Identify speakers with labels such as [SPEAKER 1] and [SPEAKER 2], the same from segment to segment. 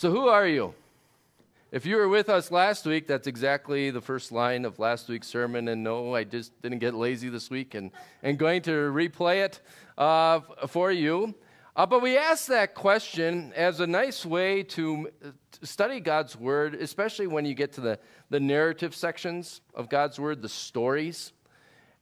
[SPEAKER 1] So, who are you? If you were with us last week, that's exactly the first line of last week's sermon. And no, I just didn't get lazy this week and, and going to replay it uh, for you. Uh, but we asked that question as a nice way to, study God's Word, especially when you get to the, the narrative sections of God's Word, the stories.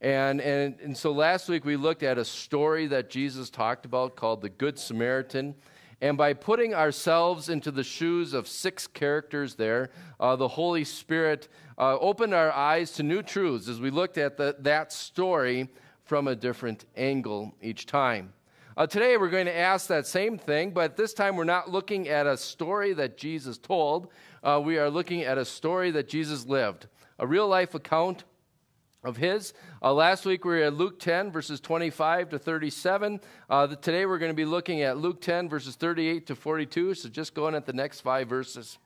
[SPEAKER 1] And, and, and so last week we looked at a story that Jesus talked about called the Good Samaritan. And by putting ourselves into the shoes of six characters there, uh, the Holy Spirit uh, opened our eyes to new truths as we looked at the, that story from a different angle each time. Uh, today we're going to ask that same thing, but this time we're not looking at a story that Jesus told. Uh, we are looking at a story that Jesus lived, a real life account of his. Uh, last week we were at Luke 10, verses 25 to 37. Uh, today we're going to be looking at Luke 10, verses 38 to 42. So just going at the next five verses.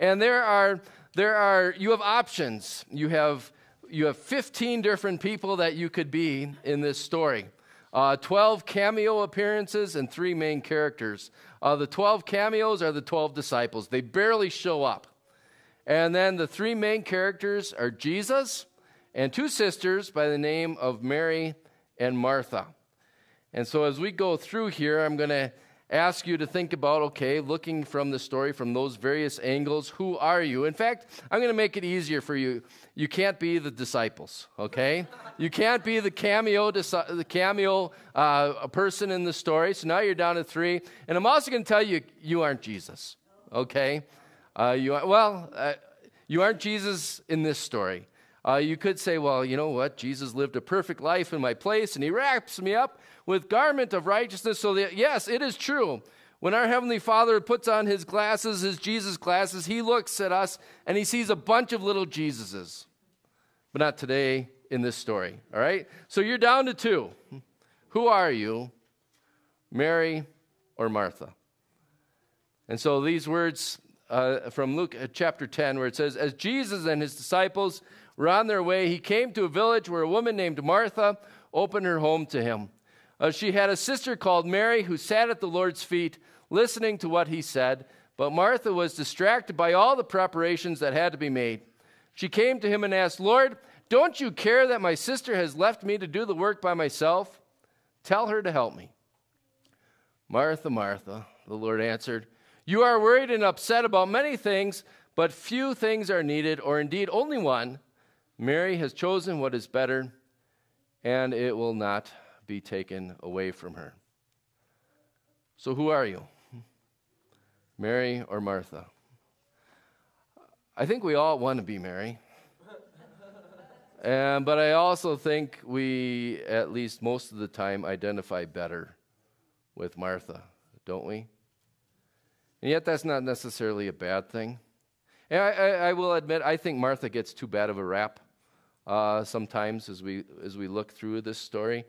[SPEAKER 1] And there are, there are, you have options. You have, you have 15 different people that you could be in this story. Uh, 12 cameo appearances and three main characters. Uh, the 12 cameos are the 12 disciples. They barely show up. And then the three main characters are Jesus, and two sisters by the name of Mary and Martha. And so as we go through here, I'm going to ask you to think about okay, looking from the story from those various angles, who are you? In fact, I'm going to make it easier for you. You can't be the disciples, okay? you can't be the cameo, the cameo uh, person in the story. So now you're down to three. And I'm also going to tell you, you aren't Jesus, okay? Uh, you are, well, uh, you aren't Jesus in this story. Uh, you could say, well, you know what? Jesus lived a perfect life in my place, and he wraps me up with garment of righteousness. So that, yes, it is true. When our Heavenly Father puts on his glasses, his Jesus glasses, he looks at us and he sees a bunch of little Jesuses. But not today in this story, all right? So you're down to two. Who are you, Mary or Martha? And so these words uh, from Luke uh, chapter 10, where it says, As Jesus and his disciples were on their way, he came to a village where a woman named Martha opened her home to him. Uh, she had a sister called Mary who sat at the Lord's feet listening to what he said, but Martha was distracted by all the preparations that had to be made. She came to him and asked, Lord, don't you care that my sister has left me to do the work by myself? Tell her to help me. Martha, Martha, the Lord answered, You are worried and upset about many things, but few things are needed, or indeed only one. Mary has chosen what is better, and it will not be taken away from her. So, who are you? Mary or Martha? I think we all want to be Mary. And, but I also think we, at least most of the time, identify better with Martha, don't we? And yet, that's not necessarily a bad thing. And I, I, I will admit, I think Martha gets too bad of a rap uh, sometimes as we, as we look through this story.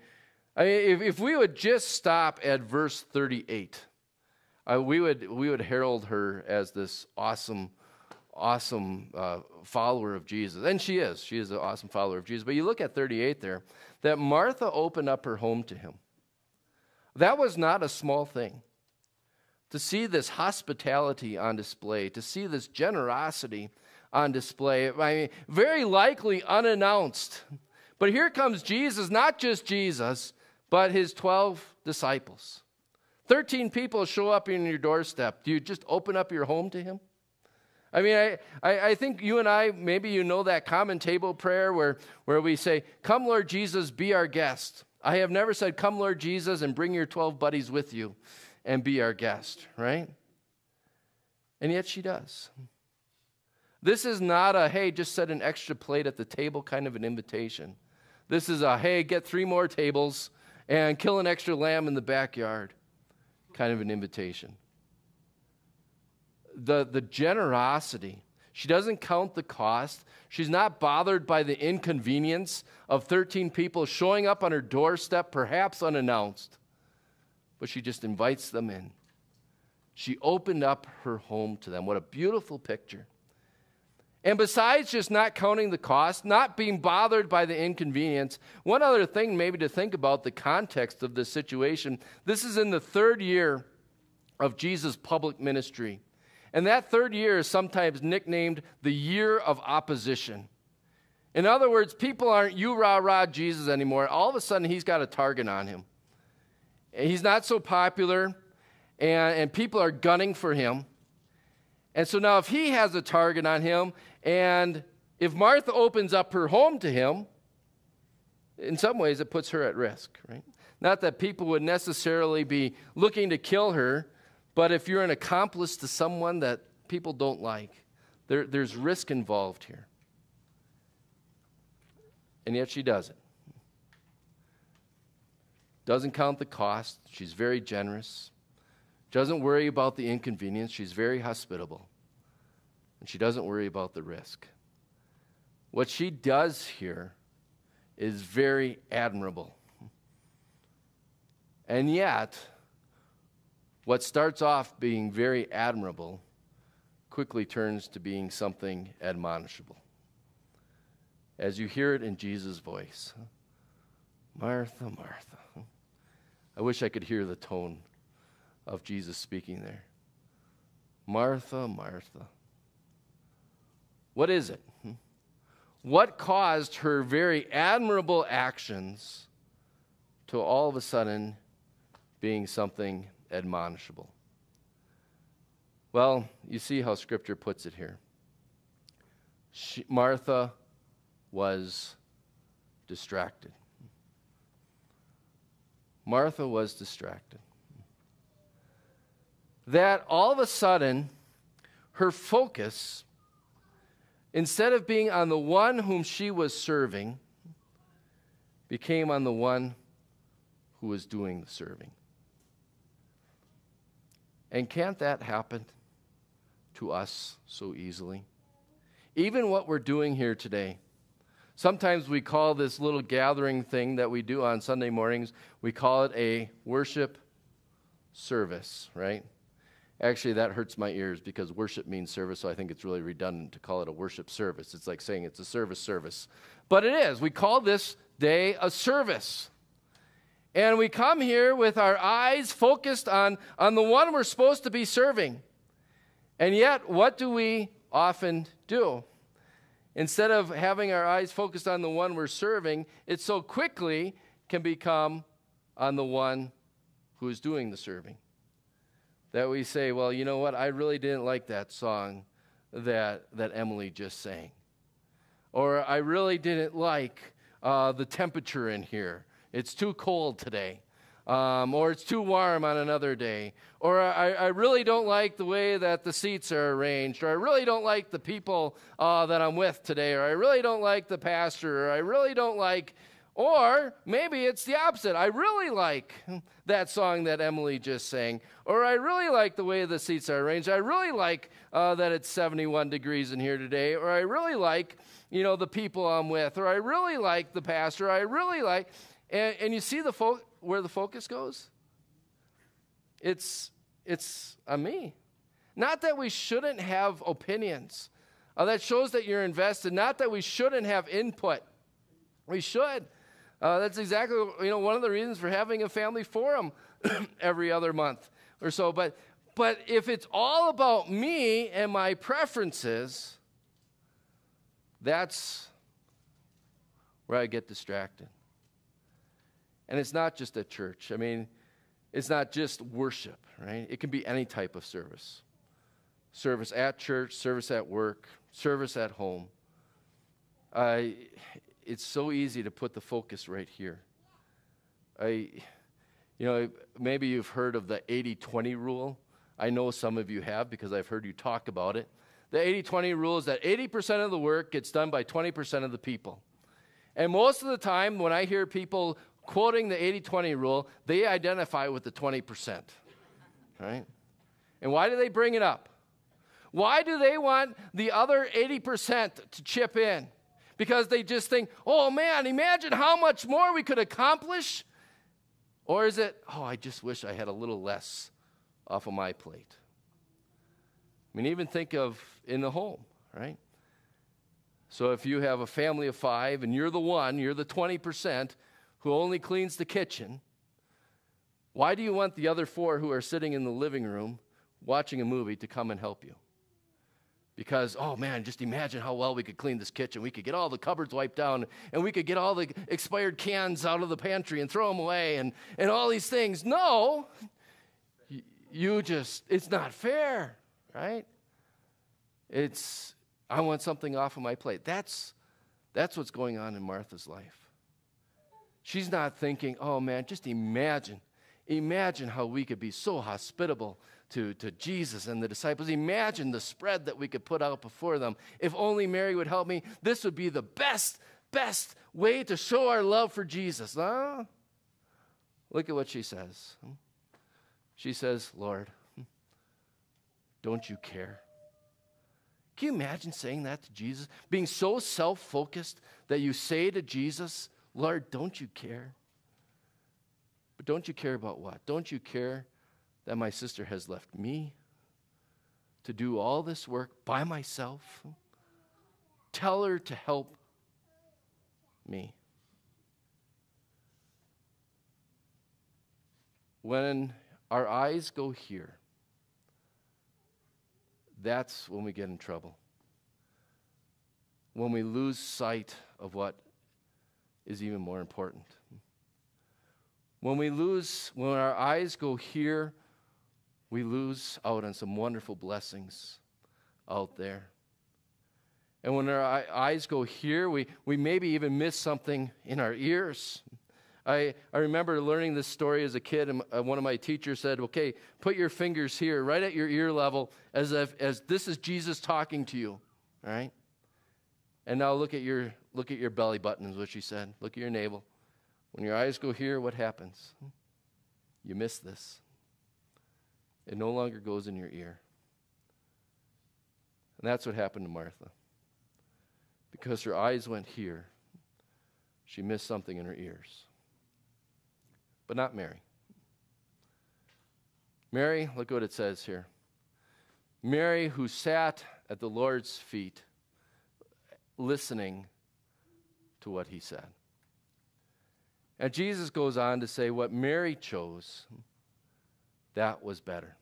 [SPEAKER 1] I mean, if, if we would just stop at verse 38, uh, we, would, we would herald her as this awesome, awesome uh, follower of Jesus. And she is. She is an awesome follower of Jesus. But you look at 38 there, that Martha opened up her home to him. That was not a small thing. To see this hospitality on display, to see this generosity on display. I mean, very likely unannounced. But here comes Jesus, not just Jesus, but his 12 disciples. 13 people show up in your doorstep. Do you just open up your home to him? I mean, I, I, I, think you and I, maybe you know that common table prayer where, where we say, Come, Lord Jesus, be our guest. I have never said, Come, Lord Jesus, and bring your 12 buddies with you and be our guest, right? And yet she does. This is not a, hey, just set an extra plate at the table kind of an invitation. This is a, hey, get three more tables and kill an extra lamb in the backyard kind of an invitation. The, the generosity, she doesn't count the cost. She's not bothered by the inconvenience of 13 people showing up on her doorstep, perhaps unannounced, but she just invites them in. She opened up her home to them. What a beautiful picture. And besides just not counting the cost, not being bothered by the inconvenience, one other thing maybe to think about the context of this situation. This is in the third year of Jesus' public ministry. And that third year is sometimes nicknamed the year of opposition. In other words, people aren't you rah rah Jesus anymore. All of a sudden, he's got a target on him. He's not so popular, and, and people are gunning for him. And so now, if he has a target on him, and if Martha opens up her home to him, in some ways it puts her at risk, right? Not that people would necessarily be looking to kill her, but if you're an accomplice to someone that people don't like, there, there's risk involved here. And yet she does it. Doesn't count the cost. She's very generous. Doesn't worry about the inconvenience. She's very hospitable. And she doesn't worry about the risk. What she does here is very admirable. And yet, what starts off being very admirable quickly turns to being something admonishable. As you hear it in Jesus' voice Martha, Martha. I wish I could hear the tone of Jesus speaking there. Martha, Martha. What is it? What caused her very admirable actions to all of a sudden being something admonishable? Well, you see how Scripture puts it here. She, Martha was distracted. Martha was distracted. That all of a sudden, her focus instead of being on the one whom she was serving, became on the one who was doing the serving. And can't that happen to us so easily? Even what we're doing here today. Sometimes we call this little gathering thing that we do on Sunday mornings, we call it a worship service, right? Actually, that hurts my ears because worship means service, so I think it's really redundant to call it a worship service. It's like saying it's a service service. But it is. We call this day a service. And we come here with our eyes focused on, on the one we're supposed to be serving. And yet, what do we often do? Instead of having our eyes focused on the one we're serving, it so quickly can become on the one who is doing the serving that we say, well, you know what? I really didn't like that song that, that Emily just sang. Or I really didn't like uh, the temperature in here. It's too cold today. Um, or it's too warm on another day. Or I, I, really don't like the way that the seats are arranged. Or I really don't like the people uh, that I'm with today. Or I really don't like the pastor. Or I really don't like or maybe it's the opposite. I really like that song that Emily just sang. Or I really like the way the seats are arranged. I really like uh, that it's 71 degrees in here today. Or I really like, you know, the people I'm with. Or I really like the pastor. I really like. And, and you see the fo- where the focus goes? It's, it's on me. Not that we shouldn't have opinions. Uh, that shows that you're invested. Not that we shouldn't have input. We should. Uh, that's exactly you know one of the reasons for having a family forum every other month or so. But but if it's all about me and my preferences, that's where I get distracted. And it's not just at church. I mean, it's not just worship, right? It can be any type of service. Service at church, service at work, service at home. Uh, it's so easy to put the focus right here. I, you know, maybe you've heard of the 80 20 rule. I know some of you have because I've heard you talk about it. The 80 20 rule is that 80% of the work gets done by 20% of the people. And most of the time, when I hear people quoting the 80 20 rule, they identify with the 20%. Right? And why do they bring it up? Why do they want the other 80% to chip in? Because they just think, oh man, imagine how much more we could accomplish? Or is it, oh, I just wish I had a little less off of my plate? I mean, even think of in the home, right? So if you have a family of five and you're the one, you're the 20% who only cleans the kitchen, why do you want the other four who are sitting in the living room watching a movie to come and help you. Because, oh man, just imagine how well we could clean this kitchen. We could get all the cupboards wiped down, and we could get all the expired cans out of the pantry and throw them away, and, and all these things. No, you just, it's not fair, right? It's, I want something off of my plate. That's, that's what's going on in Martha's life. She's not thinking, oh man, just imagine, imagine how we could be so hospitable to, to Jesus and the disciples. Imagine the spread that we could put out before them. If only Mary would help me, this would be the best, best way to show our love for Jesus. Huh? Look at what she says. She says, Lord, don't you care? Can you imagine saying that to Jesus? Being so self focused that you say to Jesus, Lord, don't you care? But don't you care about what? Don't you care that my sister has left me to do all this work by myself. Tell her to help me. When our eyes go here, that's when we get in trouble. When we lose sight of what is even more important. When we lose, when our eyes go here, we lose out on some wonderful blessings out there. And when our eyes go here, we, we maybe even miss something in our ears. I, I remember learning this story as a kid, and uh, one of my teachers said, Okay, put your fingers here, right at your ear level, as if as this is Jesus talking to you. All right? And now look at your look at your belly button, is what she said. Look at your navel. When your eyes go here, what happens? You miss this. It no longer goes in your ear. And that's what happened to Martha. Because her eyes went here, she missed something in her ears. But not Mary. Mary, look what it says here. Mary, who sat at the Lord's feet, listening to what he said. And Jesus goes on to say, What Mary chose, that was better.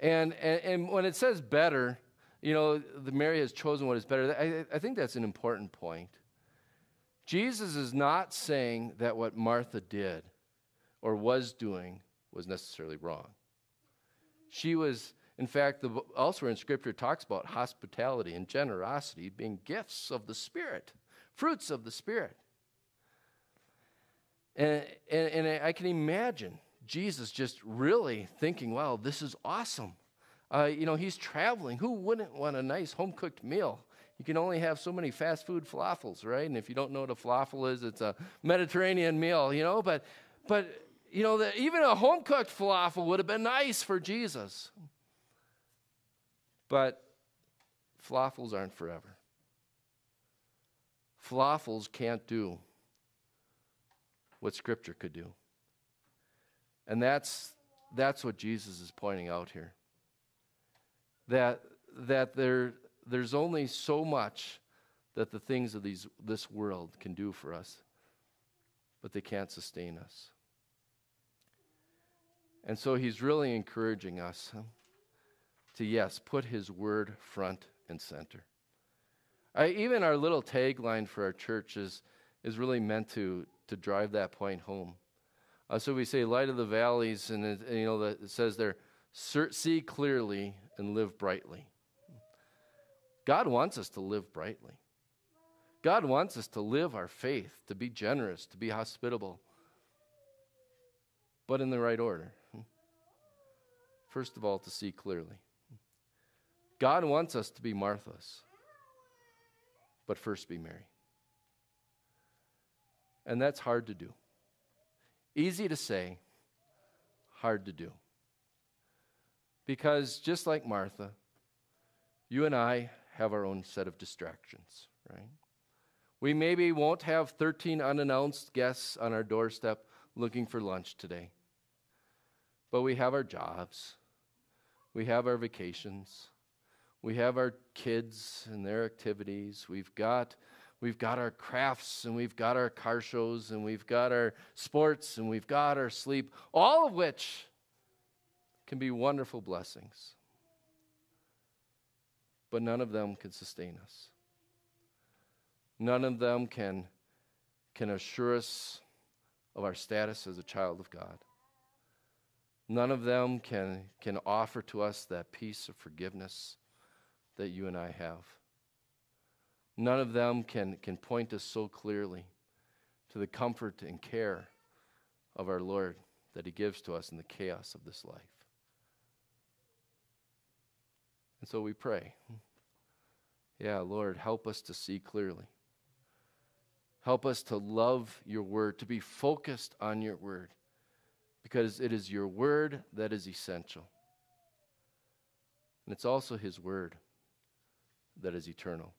[SPEAKER 1] And, and, and when it says better, you know, the Mary has chosen what is better, I, I think that's an important point. Jesus is not saying that what Martha did or was doing was necessarily wrong. She was, in fact, the, elsewhere in Scripture talks about hospitality and generosity being gifts of the Spirit, fruits of the Spirit. And, and, and I can imagine Jesus just really thinking, wow, this is awesome. Uh, you know, he's traveling. Who wouldn't want a nice home cooked meal? You can only have so many fast food falafels, right? And if you don't know what a falafel is, it's a Mediterranean meal, you know. But, but you know, the, even a home cooked falafel would have been nice for Jesus. But falafels aren't forever. Falafels can't do what Scripture could do. And that's, that's what Jesus is pointing out here. That, that there, there's only so much that the things of these, this world can do for us, but they can't sustain us. And so he's really encouraging us to, yes, put his word front and center. I, even our little tagline for our church is, is really meant to, to drive that point home. Uh, so we say light of the valleys, and it, you know it says there, see clearly and live brightly. God wants us to live brightly. God wants us to live our faith, to be generous, to be hospitable, but in the right order. First of all, to see clearly. God wants us to be Marthas, but first be Mary. And that's hard to do. Easy to say, hard to do. Because just like Martha, you and I have our own set of distractions, right? We maybe won't have 13 unannounced guests on our doorstep looking for lunch today. But we have our jobs, we have our vacations, we have our kids and their activities, we've got we've got our crafts and we've got our car shows and we've got our sports and we've got our sleep, all of which can be wonderful blessings, but none of them can sustain us. None of them can, can assure us of our status as a child of God. None of them can, can offer to us that peace of forgiveness that you and I have. None of them can, can point us so clearly to the comfort and care of our Lord that He gives to us in the chaos of this life. And so we pray, yeah, Lord, help us to see clearly. Help us to love your word, to be focused on your word, because it is your word that is essential. And it's also his word that is eternal.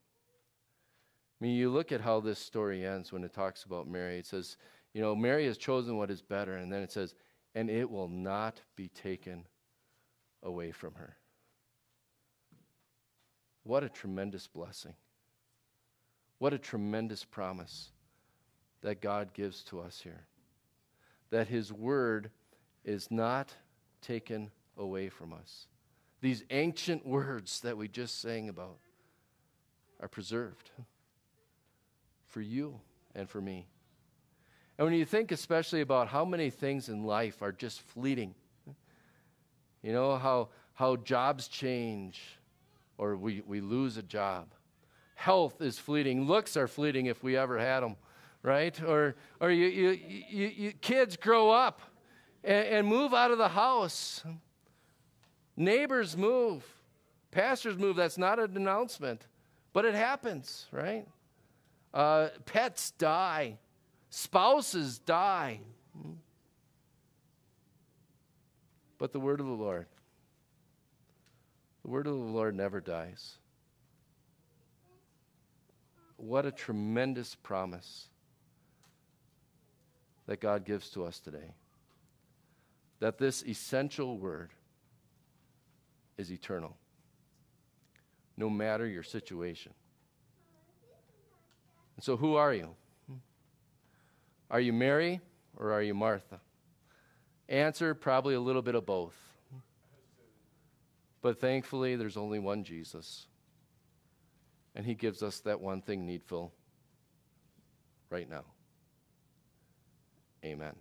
[SPEAKER 1] I mean, you look at how this story ends when it talks about Mary. It says, you know, Mary has chosen what is better. And then it says, and it will not be taken away from her. What a tremendous blessing. What a tremendous promise that God gives to us here. That His Word is not taken away from us. These ancient words that we just sang about are preserved for you and for me. And when you think especially about how many things in life are just fleeting, you know, how, how jobs change or we, we lose a job. Health is fleeting. Looks are fleeting if we ever had them, right? Or, or you, you, you, you kids grow up and, and move out of the house. Neighbors move. Pastors move. That's not a denouncement, but it happens, right? Uh, pets die. Spouses die. But the word of the Lord, the word of the Lord never dies. What a tremendous promise that God gives to us today. That this essential word is eternal, no matter your situation. And so, who are you? Are you Mary or are you Martha? Answer probably a little bit of both. But thankfully, there's only one Jesus. And he gives us that one thing needful right now. Amen.